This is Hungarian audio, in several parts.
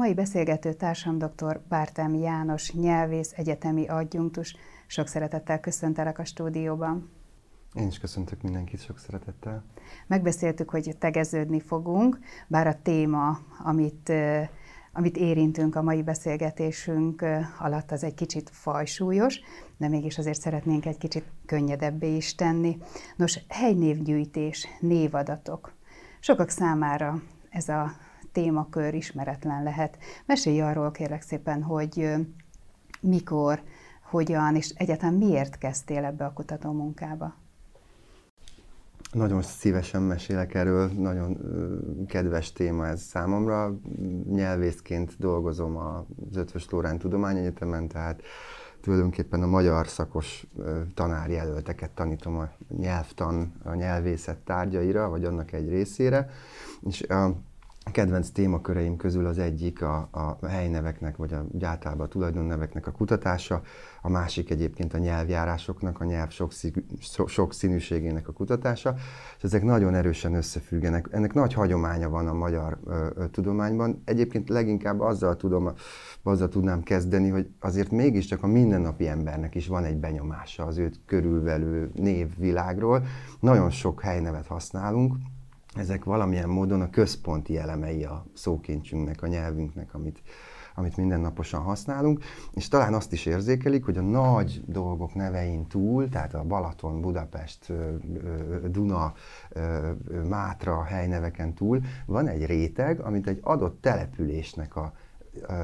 Mai beszélgető társam dr. Bártámi János, nyelvész, egyetemi adjunktus. Sok szeretettel köszöntelek a stúdióban. Én is köszöntök mindenkit sok szeretettel. Megbeszéltük, hogy tegeződni fogunk, bár a téma, amit, amit érintünk a mai beszélgetésünk alatt, az egy kicsit fajsúlyos, de mégis azért szeretnénk egy kicsit könnyedebbé is tenni. Nos, helynévgyűjtés, névadatok. Sokak számára ez a témakör ismeretlen lehet. Mesélj arról kérlek szépen, hogy mikor, hogyan, és egyáltalán miért kezdtél ebbe a kutató munkába? Nagyon szívesen mesélek erről, nagyon kedves téma ez számomra. Nyelvészként dolgozom az Ötvös Lórán Tudományegyetemen, tehát tulajdonképpen a magyar szakos tanárjelölteket tanítom a nyelvtan, a nyelvészet tárgyaira, vagy annak egy részére. És a kedvenc témaköreim közül az egyik a, a helyneveknek, vagy a, általában a tulajdonneveknek a kutatása, a másik egyébként a nyelvjárásoknak, a nyelv sok színűségének a kutatása, és ezek nagyon erősen összefüggenek. Ennek nagy hagyománya van a magyar ö, ö, tudományban. Egyébként leginkább azzal, tudom, azzal tudnám kezdeni, hogy azért mégiscsak a mindennapi embernek is van egy benyomása az őt körülvelő névvilágról. Nagyon sok helynevet használunk, ezek valamilyen módon a központi elemei a szókincsünknek, a nyelvünknek, amit, amit mindennaposan használunk, és talán azt is érzékelik, hogy a nagy dolgok nevein túl, tehát a Balaton, Budapest, Duna, Mátra helyneveken túl van egy réteg, amit egy adott településnek a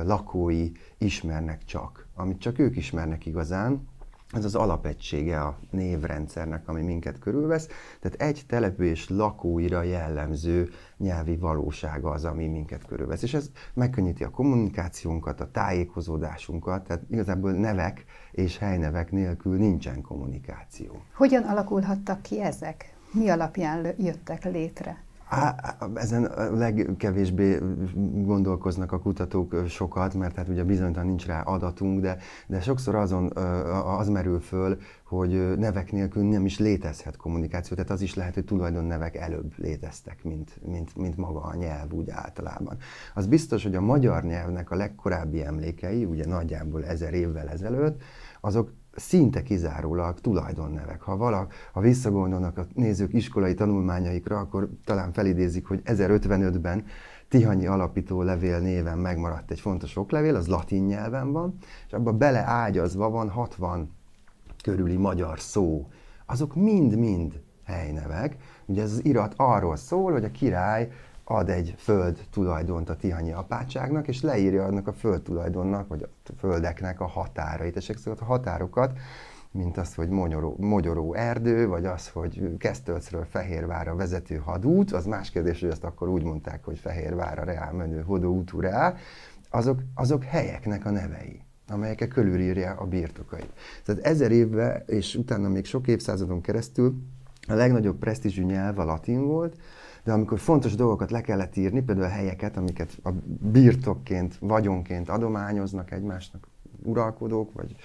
lakói ismernek csak, amit csak ők ismernek igazán, ez az alapegysége a névrendszernek, ami minket körülvesz. Tehát egy település lakóira jellemző nyelvi valósága az, ami minket körülvesz. És ez megkönnyíti a kommunikációnkat, a tájékozódásunkat, tehát igazából nevek és helynevek nélkül nincsen kommunikáció. Hogyan alakulhattak ki ezek? Mi alapján jöttek létre? Á, ezen legkevésbé gondolkoznak a kutatók sokat, mert hát ugye bizonytalan nincs rá adatunk, de, de sokszor azon az merül föl, hogy nevek nélkül nem is létezhet kommunikáció, tehát az is lehet, hogy tulajdonnevek előbb léteztek, mint, mint, mint maga a nyelv úgy általában. Az biztos, hogy a magyar nyelvnek a legkorábbi emlékei, ugye nagyjából ezer évvel ezelőtt, azok szinte kizárólag tulajdonnevek. Ha valak, ha visszagondolnak a nézők iskolai tanulmányaikra, akkor talán felidézik, hogy 1055-ben Tihanyi alapító levél néven megmaradt egy fontos oklevél, az latin nyelven van, és abban beleágyazva van 60 körüli magyar szó. Azok mind-mind helynevek. Ugye ez az irat arról szól, hogy a király ad egy föld tulajdont a Tihanyi apátságnak, és leírja annak a föld tulajdonnak, vagy a földeknek a határait. És a határokat, mint az, hogy Mogyoró, Mogyoró erdő, vagy az, hogy Kesztölcről Fehérvára vezető hadút, az más kérdés, hogy azt akkor úgy mondták, hogy Fehérvára reál menő hodó reál, azok, azok helyeknek a nevei amelyekkel körülírja a birtokait. Tehát ezer évben, és utána még sok évszázadon keresztül a legnagyobb presztízsű nyelv a latin volt, de amikor fontos dolgokat le kellett írni, például a helyeket, amiket a birtokként, vagyonként adományoznak egymásnak uralkodók, vagy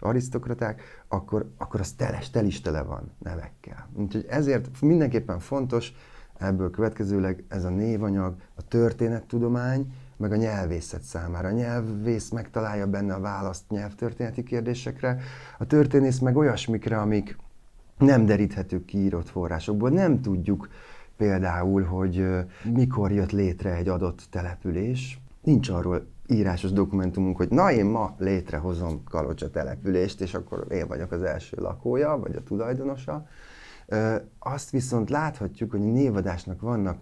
arisztokraták, akkor, akkor az teles, tel is tele van nevekkel. Úgyhogy ezért mindenképpen fontos ebből következőleg ez a névanyag, a történettudomány, meg a nyelvészet számára. A nyelvész megtalálja benne a választ nyelvtörténeti kérdésekre, a történész meg olyasmikre, amik nem deríthetők ki írott forrásokból. Nem tudjuk például, hogy mikor jött létre egy adott település. Nincs arról írásos dokumentumunk, hogy na én ma létrehozom Kalocsa települést, és akkor én vagyok az első lakója, vagy a tulajdonosa. Azt viszont láthatjuk, hogy a névadásnak vannak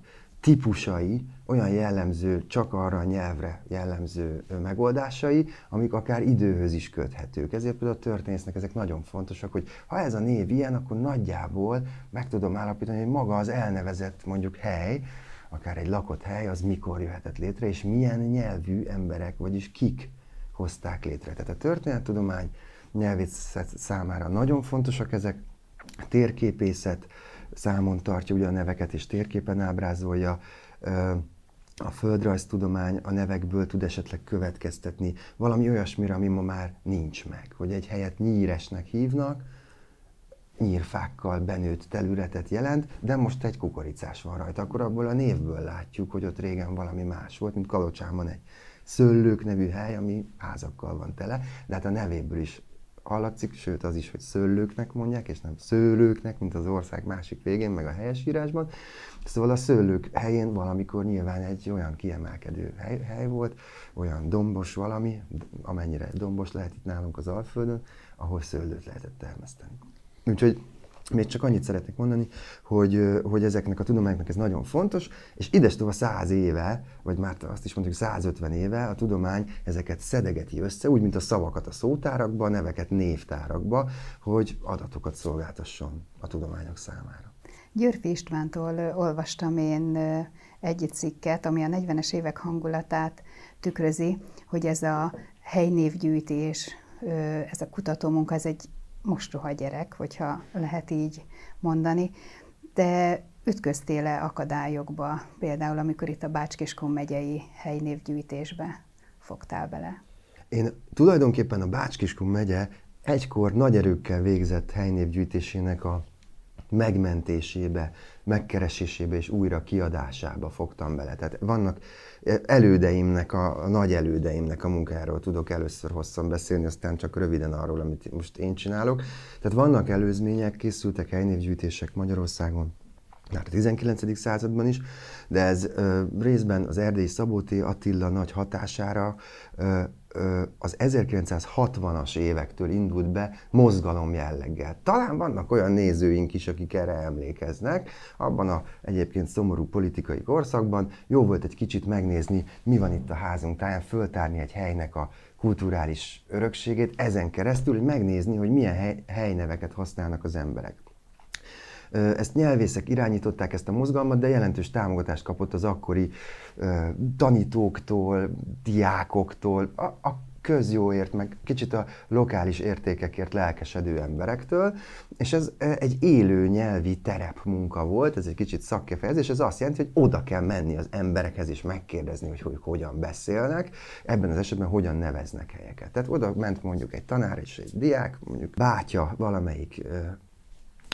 típusai, olyan jellemző, csak arra a nyelvre jellemző megoldásai, amik akár időhöz is köthetők. Ezért például a történésznek ezek nagyon fontosak, hogy ha ez a név ilyen, akkor nagyjából meg tudom állapítani, hogy maga az elnevezett mondjuk hely, akár egy lakott hely, az mikor jöhetett létre, és milyen nyelvű emberek, vagyis kik hozták létre. Tehát a történettudomány nyelvészet számára nagyon fontosak ezek, térképészet, számon tartja ugye a neveket és térképen ábrázolja, a földrajztudomány a nevekből tud esetleg következtetni valami olyasmire, ami ma már nincs meg. Hogy egy helyet nyíresnek hívnak, nyírfákkal benőtt területet jelent, de most egy kukoricás van rajta. Akkor abból a névből látjuk, hogy ott régen valami más volt, mint Kalocsán van egy Szőlők nevű hely, ami házakkal van tele, de hát a nevéből is hallatszik, sőt az is, hogy szőlőknek mondják, és nem szőlőknek, mint az ország másik végén, meg a helyesírásban. Szóval a szőlők helyén valamikor nyilván egy olyan kiemelkedő hely, hely volt, olyan dombos valami, amennyire dombos lehet itt nálunk az Alföldön, ahol szőlőt lehetett termeszteni. Úgyhogy még csak annyit szeretnék mondani, hogy, hogy ezeknek a tudományoknak ez nagyon fontos, és idestova száz éve, vagy már azt is mondjuk 150 éve a tudomány ezeket szedegeti össze, úgy, mint a szavakat a szótárakba, a neveket névtárakba, hogy adatokat szolgáltasson a tudományok számára. Györfi Istvántól olvastam én egy cikket, ami a 40-es évek hangulatát tükrözi, hogy ez a helynévgyűjtés, ez a kutatómunka, ez egy mostoha gyerek, hogyha lehet így mondani, de ütköztél-e akadályokba, például amikor itt a Bács-Kiskun megyei helynévgyűjtésbe fogtál bele? Én tulajdonképpen a Bács-Kiskun megye egykor nagy erőkkel végzett helynévgyűjtésének a megmentésébe, megkeresésébe és újra kiadásába fogtam bele. Tehát vannak elődeimnek, a, a nagy elődeimnek a munkáról tudok először hosszan beszélni, aztán csak röviden arról, amit most én csinálok. Tehát vannak előzmények, készültek helynévgyűjtések Magyarországon, már a 19. században is, de ez ö, részben az erdélyi Szabóti Attila nagy hatására ö, az 1960-as évektől indult be mozgalom jelleggel. Talán vannak olyan nézőink is, akik erre emlékeznek. Abban a egyébként szomorú politikai korszakban jó volt egy kicsit megnézni, mi van itt a házunk táján, föltárni egy helynek a kulturális örökségét, ezen keresztül, hogy megnézni, hogy milyen hely, helyneveket használnak az emberek. Ezt nyelvészek irányították ezt a mozgalmat, de jelentős támogatást kapott az akkori tanítóktól, diákoktól, a, a közjóért, meg kicsit a lokális értékekért lelkesedő emberektől, és ez egy élő nyelvi terep munka volt, ez egy kicsit szakkifejezés, ez azt jelenti, hogy oda kell menni az emberekhez és megkérdezni, hogy, hogy hogyan beszélnek, ebben az esetben hogyan neveznek helyeket. Tehát oda ment mondjuk egy tanár és egy diák, mondjuk bátya valamelyik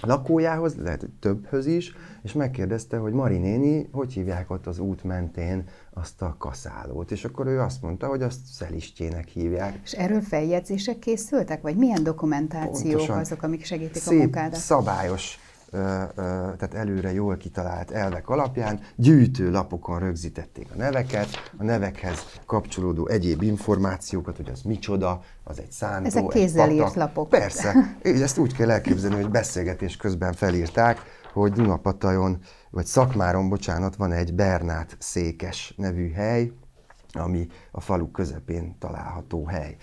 lakójához, lehet, hogy többhöz is, és megkérdezte, hogy Mari néni, hogy hívják ott az út mentén azt a kaszálót. És akkor ő azt mondta, hogy azt szelistjének hívják. És erről feljegyzések készültek, vagy milyen dokumentációk Pontosan azok, amik segítik szép, a munkádat? szabályos tehát előre jól kitalált elvek alapján gyűjtő lapokon rögzítették a neveket, a nevekhez kapcsolódó egyéb információkat, hogy az micsoda, az egy szántó, Ezek kézzel egy írt lapok. Persze, ezt úgy kell elképzelni, hogy beszélgetés közben felírták, hogy Dunapatajon, vagy Szakmáron, bocsánat, van egy Bernát székes nevű hely, ami a falu közepén található hely.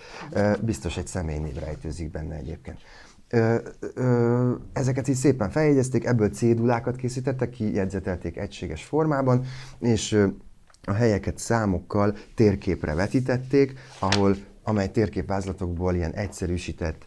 Biztos egy személynév rejtőzik benne egyébként ö, ö, ezeket így szépen feljegyezték, ebből cédulákat készítettek, kijegyzetelték egységes formában, és ö, a helyeket számokkal térképre vetítették, ahol amely térképvázlatokból ilyen egyszerűsített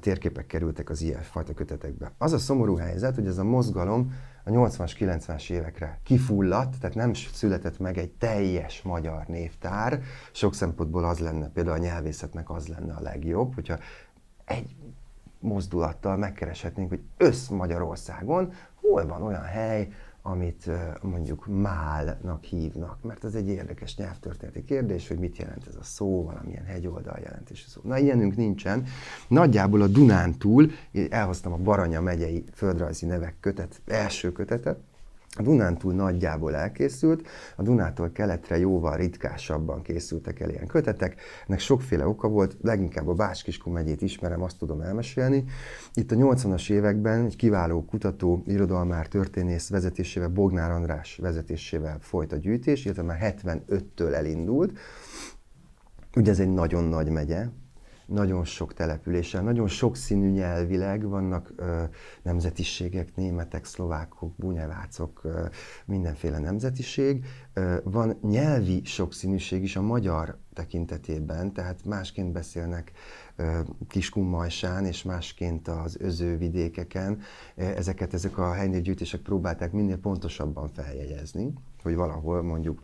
térképek kerültek az ilyen fajta kötetekbe. Az a szomorú helyzet, hogy ez a mozgalom a 80-as, 90-es évekre kifulladt, tehát nem született meg egy teljes magyar névtár. Sok szempontból az lenne, például a nyelvészetnek az lenne a legjobb, hogyha egy mozdulattal megkereshetnénk, hogy össz Magyarországon hol van olyan hely, amit mondjuk málnak hívnak, mert ez egy érdekes nyelvtörténeti kérdés, hogy mit jelent ez a szó, valamilyen hegyoldal jelentésű szó. Na, ilyenünk nincsen. Nagyjából a Dunántúl, elhoztam a Baranya megyei földrajzi nevek kötet, első kötetet, a Dunántúl nagyjából elkészült, a Dunától keletre jóval ritkásabban készültek el ilyen kötetek. Ennek sokféle oka volt, leginkább a Bács-Kiskun megyét ismerem, azt tudom elmesélni. Itt a 80-as években egy kiváló kutató, irodalmár, történész vezetésével, Bognár András vezetésével folyt a gyűjtés, illetve már 75-től elindult. Ugye ez egy nagyon nagy megye, nagyon sok településen, nagyon sok színű nyelvileg, vannak ö, nemzetiségek, németek, szlovákok, bunyevácok, ö, mindenféle nemzetiség. Ö, van nyelvi sokszínűség is a magyar tekintetében, tehát másként beszélnek Kiskunmajsán és másként az özővidékeken. Ezeket ezek a helynévgyűjtések próbálták minél pontosabban feljegyezni, hogy valahol mondjuk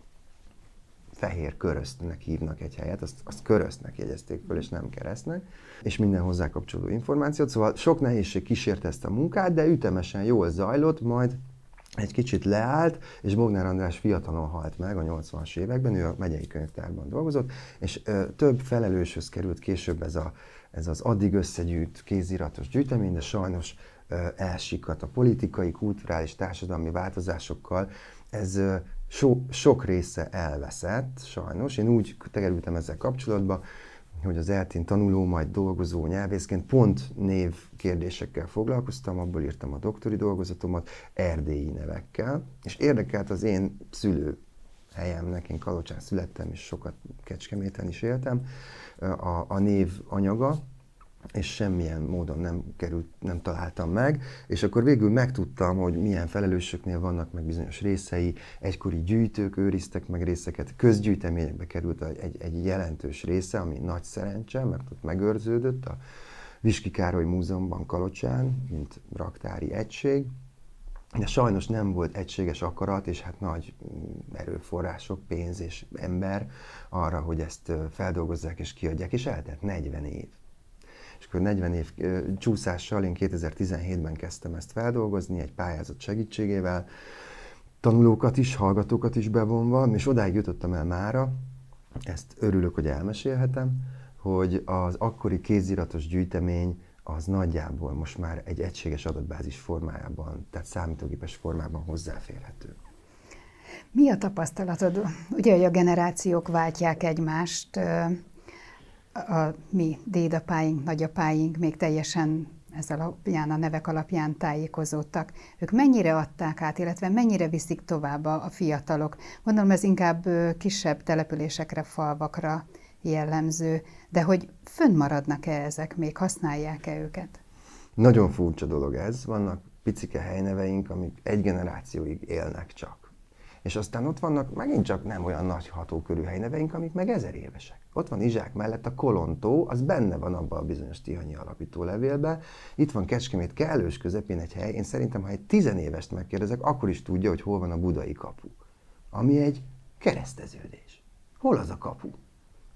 fehér köröztnek hívnak egy helyet, azt, azt köröztnek jegyezték föl, és nem keresztnek, és minden hozzá kapcsolódó információt. Szóval sok nehézség kísérte ezt a munkát, de ütemesen jól zajlott, majd egy kicsit leállt, és Bognár András fiatalon halt meg a 80-as években, ő a megyei könyvtárban dolgozott, és ö, több felelőshöz került később ez, a, ez az addig összegyűjt kéziratos gyűjtemény, de sajnos ö, elsikadt a politikai, kulturális, társadalmi változásokkal. Ez so, sok része elveszett, sajnos. Én úgy kerültem ezzel kapcsolatba, hogy az eltén tanuló, majd dolgozó nyelvészként pont név kérdésekkel foglalkoztam, abból írtam a doktori dolgozatomat, erdélyi nevekkel, és érdekelt az én szülő helyemnek, én Kalocsán születtem, és sokat Kecskeméten is éltem, a, a név anyaga, és semmilyen módon nem került, nem találtam meg, és akkor végül megtudtam, hogy milyen felelősöknél vannak meg bizonyos részei, egykori gyűjtők őriztek meg részeket, közgyűjteményekbe került egy, egy jelentős része, ami nagy szerencse, mert ott megőrződött a Viski Károly Múzeumban Kalocsán, mint raktári egység, de sajnos nem volt egységes akarat, és hát nagy erőforrások, pénz és ember arra, hogy ezt feldolgozzák és kiadják, és eltelt 40 év és akkor 40 év csúszással én 2017-ben kezdtem ezt feldolgozni egy pályázat segítségével, tanulókat is, hallgatókat is bevonva, és odáig jutottam el mára, ezt örülök, hogy elmesélhetem, hogy az akkori kéziratos gyűjtemény az nagyjából most már egy egységes adatbázis formájában, tehát számítógépes formában hozzáférhető. Mi a tapasztalatod? Ugye, hogy a generációk váltják egymást, a mi dédapáink, nagyapáink még teljesen ez alapján, a nevek alapján tájékozódtak. Ők mennyire adták át, illetve mennyire viszik tovább a, fiatalok? Gondolom ez inkább kisebb településekre, falvakra jellemző, de hogy fönnmaradnak-e ezek, még használják-e őket? Nagyon furcsa dolog ez. Vannak picike helyneveink, amik egy generációig élnek csak. És aztán ott vannak megint csak nem olyan nagy hatókörű helyneveink, amik meg ezer évesek. Ott van Izsák mellett a Kolontó, az benne van abban a bizonyos Tihanyi alapító levélben. Itt van Kecskemét kellős közepén egy hely. Én szerintem, ha egy tizenévest megkérdezek, akkor is tudja, hogy hol van a budai kapu. Ami egy kereszteződés. Hol az a kapu?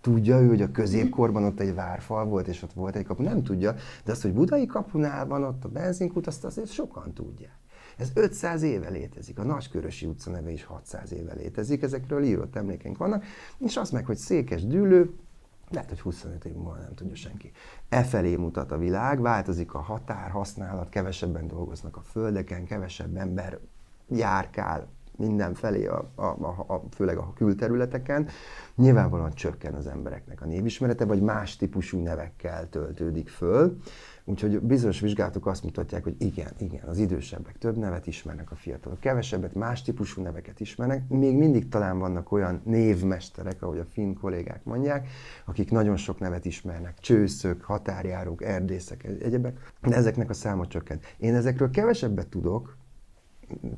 Tudja ő, hogy a középkorban ott egy várfal volt, és ott volt egy kapu? Nem tudja, de azt, hogy budai kapunál van ott a benzinkút, azt azért sokan tudják. Ez 500 éve létezik, a Nagykörösi utca neve is 600 éve létezik, ezekről írott emlékeink vannak, és az meg, hogy székes dűlő, lehet, hogy 25 év múlva nem tudja senki. E felé mutat a világ, változik a határ, használat, kevesebben dolgoznak a földeken, kevesebb ember járkál mindenfelé, a, a, a, a, főleg a külterületeken. Nyilvánvalóan csökken az embereknek a névismerete, vagy más típusú nevekkel töltődik föl. Úgyhogy bizonyos vizsgálatok azt mutatják, hogy igen, igen, az idősebbek több nevet ismernek, a fiatalok kevesebbet, más típusú neveket ismernek. Még mindig talán vannak olyan névmesterek, ahogy a finn kollégák mondják, akik nagyon sok nevet ismernek, csőszök, határjárók, erdészek, egyebek, de ezeknek a száma csökkent. Én ezekről kevesebbet tudok,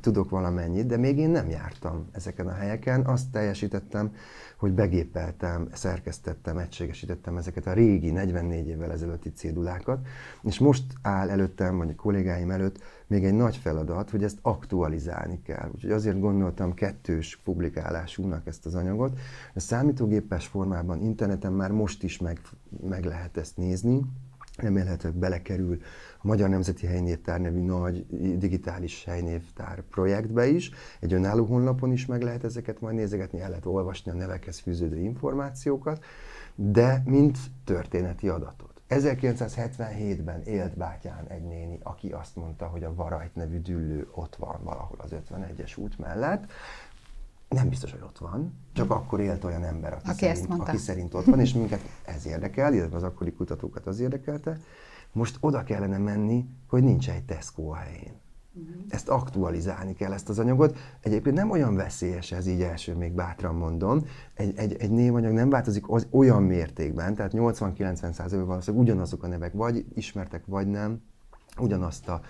tudok valamennyit, de még én nem jártam ezeken a helyeken. Azt teljesítettem, hogy begépeltem, szerkesztettem, egységesítettem ezeket a régi 44 évvel ezelőtti cédulákat, és most áll előttem, vagy a kollégáim előtt még egy nagy feladat, hogy ezt aktualizálni kell. Úgyhogy azért gondoltam kettős publikálásúnak ezt az anyagot. A számítógépes formában, interneten már most is meg, meg lehet ezt nézni, remélhetőleg belekerül a Magyar Nemzeti Helynévtár nevű nagy digitális helynévtár projektbe is. Egy önálló honlapon is meg lehet ezeket majd nézegetni, el lehet olvasni a nevekhez fűződő információkat, de mint történeti adatot. 1977-ben élt bátyán egy néni, aki azt mondta, hogy a Varajt nevű düllő ott van valahol az 51-es út mellett. Nem biztos, hogy ott van, csak akkor élt olyan ember, aki, aki, szerint, aki szerint ott van, és minket ez érdekel, illetve az akkori kutatókat az érdekelte. Most oda kellene menni, hogy nincs egy Tesco a helyén. Uh-huh. Ezt aktualizálni kell, ezt az anyagot. Egyébként nem olyan veszélyes ez, így első még bátran mondom. Egy, egy, egy névanyag nem változik az olyan mértékben, tehát 80-90 százalékban valószínűleg ugyanazok a nevek, vagy ismertek, vagy nem. Ugyanazt a,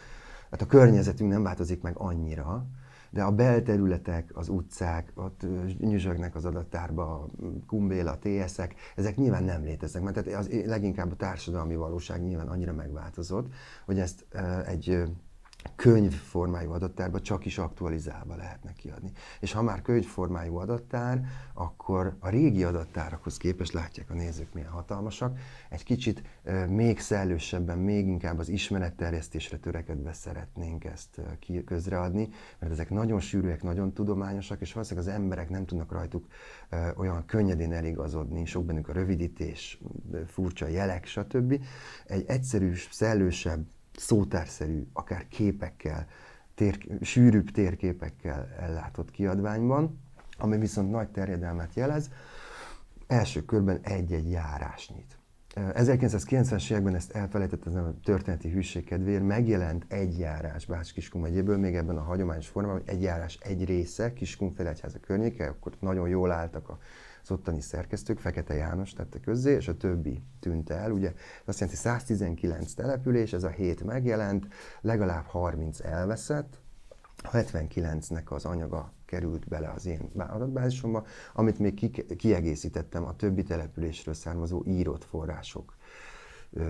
hát a környezetünk nem változik meg annyira, de a belterületek, az utcák, ott nyüzsögnek az adattárba kumbéla, TS-ek, ezek nyilván nem léteznek, mert az leginkább a társadalmi valóság nyilván annyira megváltozott, hogy ezt egy könyvformájú adattárba csak is aktualizálva lehetne kiadni. És ha már könyvformájú adattár, akkor a régi adattárakhoz képest látják a nézők milyen hatalmasak, egy kicsit még szellősebben, még inkább az ismeretterjesztésre törekedve szeretnénk ezt közreadni, mert ezek nagyon sűrűek, nagyon tudományosak, és valószínűleg az emberek nem tudnak rajtuk olyan könnyedén eligazodni, sok bennük a rövidítés, furcsa jelek, stb. Egy egyszerű, szellősebb, szótárszerű, akár képekkel, tér, sűrűbb térképekkel ellátott kiadványban, ami viszont nagy terjedelmet jelez, első körben egy-egy járásnyit. 1990-es években ezt elfelejtettem a történeti hűség kedvéért, megjelent egy járás Bács-Kiskun megyéből, még ebben a hagyományos formában, egy járás egy része, Kiskunfélegyháza környéke, akkor nagyon jól álltak a az ottani szerkesztők, Fekete János tette közzé, és a többi tűnt el. Ugye azt jelenti 119 település, ez a hét megjelent, legalább 30 elveszett, 79-nek az anyaga került bele az én adatbázisomba, amit még ki, kiegészítettem a többi településről származó írott források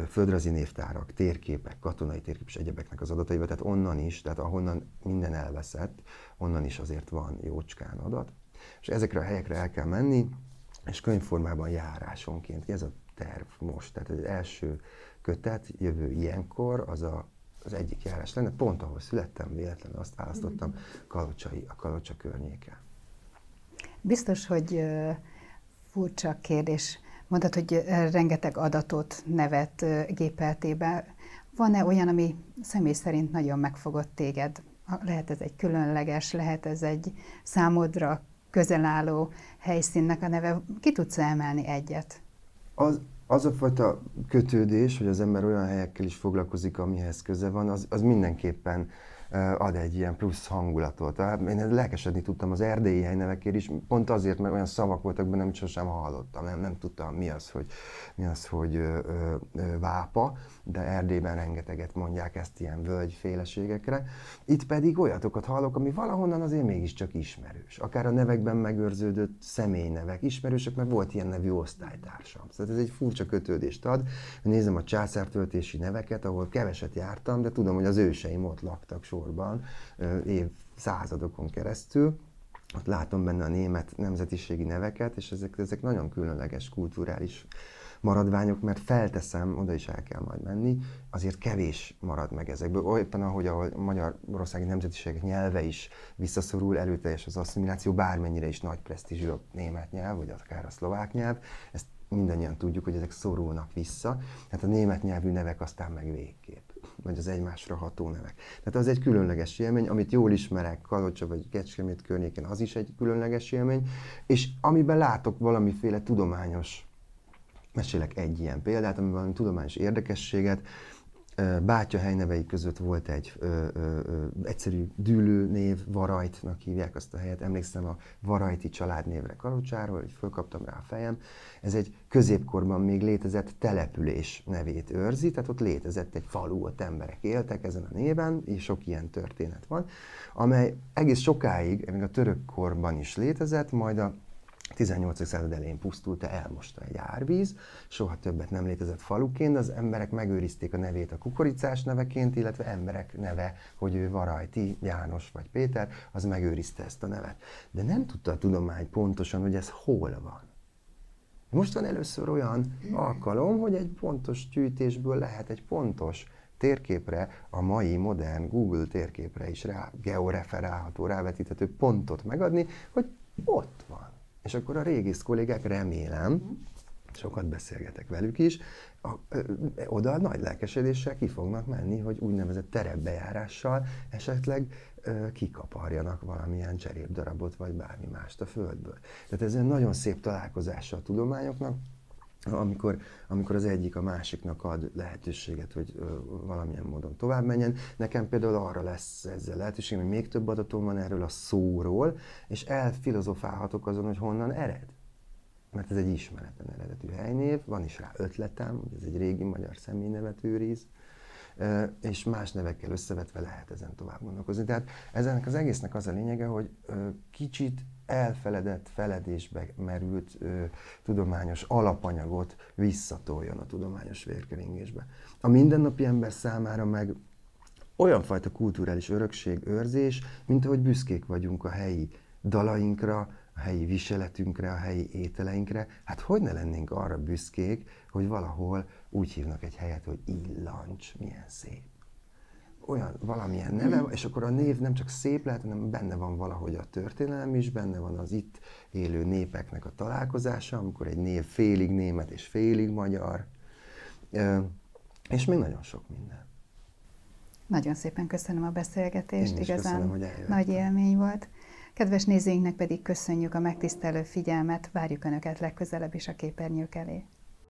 földrajzi névtárak, térképek, katonai térkép és egyebeknek az adataiba, tehát onnan is, tehát ahonnan minden elveszett, onnan is azért van jócskán adat. És ezekre a helyekre el kell menni, és könyvformában járásonként. Ez a terv most. Tehát az első kötet jövő ilyenkor az a, az egyik járás lenne. Pont ahol születtem, véletlenül azt választottam, Kalocsai, a Kalocsa környéke. Biztos, hogy furcsa kérdés. Mondtad, hogy rengeteg adatot, nevet gépeltél be. Van-e olyan, ami személy szerint nagyon megfogott téged? Lehet ez egy különleges, lehet ez egy számodra közel álló helyszínnek a neve. Ki tudsz emelni egyet? Az, az a fajta kötődés, hogy az ember olyan helyekkel is foglalkozik, amihez köze van, az, az mindenképpen ad egy ilyen plusz hangulatot. Én lelkesedni tudtam az erdélyi helynevekért is, pont azért, mert olyan szavak voltak benne, amit sosem hallottam. Nem, nem tudtam, mi az, hogy, mi az, hogy ö, ö, vápa, de Erdélyben rengeteget mondják ezt ilyen völgyféleségekre. Itt pedig olyatokat hallok, ami valahonnan azért mégiscsak ismerős. Akár a nevekben megőrződött személynevek ismerősek, mert volt ilyen nevű osztálytársam. Tehát ez egy furcsa kötődést ad. Nézem a császártöltési neveket, ahol keveset jártam, de tudom, hogy az őseim ott laktak sorban év századokon keresztül. Ott látom benne a német nemzetiségi neveket, és ezek, ezek nagyon különleges kulturális maradványok, mert felteszem, oda is el kell majd menni, azért kevés marad meg ezekből. Éppen ahogy a magyarországi nemzetiségek nyelve is visszaszorul, előteljes az asszimiláció, bármennyire is nagy presztízsű a német nyelv, vagy akár a szlovák nyelv, ezt mindannyian tudjuk, hogy ezek szorulnak vissza. Hát a német nyelvű nevek aztán meg végképp vagy az egymásra ható nevek. Tehát az egy különleges élmény, amit jól ismerek, Kalocsa vagy Kecskemét környéken, az is egy különleges élmény, és amiben látok valamiféle tudományos Mesélek egy ilyen példát, amiben van tudományos érdekességet. Bátya helynevei között volt egy ö, ö, ö, egyszerű név, Varajtnak hívják azt a helyet. Emlékszem a Varajti családnévre Kalocsáról, hogy fölkaptam rá a fejem. Ez egy középkorban még létezett település nevét őrzi, tehát ott létezett egy falu, ott emberek éltek ezen a néven, és sok ilyen történet van, amely egész sokáig, még a török korban is létezett, majd a 18. század elején pusztult elmosta egy árvíz, soha többet nem létezett faluként, az emberek megőrizték a nevét a kukoricás neveként, illetve emberek neve, hogy ő Varajti, János vagy Péter, az megőrizte ezt a nevet. De nem tudta a tudomány pontosan, hogy ez hol van. Most van először olyan alkalom, hogy egy pontos gyűjtésből lehet egy pontos térképre, a mai modern Google térképre is rá, georeferálható, rávetíthető pontot megadni, hogy ott van. És akkor a régész kollégák remélem, sokat beszélgetek velük is, a, ö, oda nagy lelkesedéssel ki fognak menni, hogy úgynevezett terepbejárással esetleg ö, kikaparjanak valamilyen cserépdarabot, vagy bármi mást a földből. Tehát ez egy nagyon szép találkozása a tudományoknak, amikor, amikor az egyik a másiknak ad lehetőséget, hogy ö, valamilyen módon tovább menjen. Nekem például arra lesz ezzel lehetőség, hogy még több adatom van erről a szóról, és elfilozofálhatok azon, hogy honnan ered. Mert ez egy ismeretlen eredetű helynév, van is rá ötletem, ez egy régi magyar személynevet őriz, és más nevekkel összevetve lehet ezen tovább gondolkozni. Tehát ezenek az egésznek az a lényege, hogy kicsit elfeledett, feledésbe merült ö, tudományos alapanyagot visszatoljon a tudományos vérkeringésbe. A mindennapi ember számára meg olyan fajta kulturális örökség, őrzés, mint ahogy büszkék vagyunk a helyi dalainkra, a helyi viseletünkre, a helyi ételeinkre. Hát hogy ne lennénk arra büszkék, hogy valahol úgy hívnak egy helyet, hogy illancs, milyen szép. Olyan valamilyen neve, és akkor a név nem csak szép lehet, hanem benne van valahogy a történelem is, benne van az itt élő népeknek a találkozása, amikor egy név félig német és félig magyar, és még nagyon sok minden. Nagyon szépen köszönöm a beszélgetést, Én is igazán köszönöm, hogy eljöttem. nagy élmény volt. Kedves nézőinknek pedig köszönjük a megtisztelő figyelmet, várjuk Önöket legközelebb is a képernyők elé.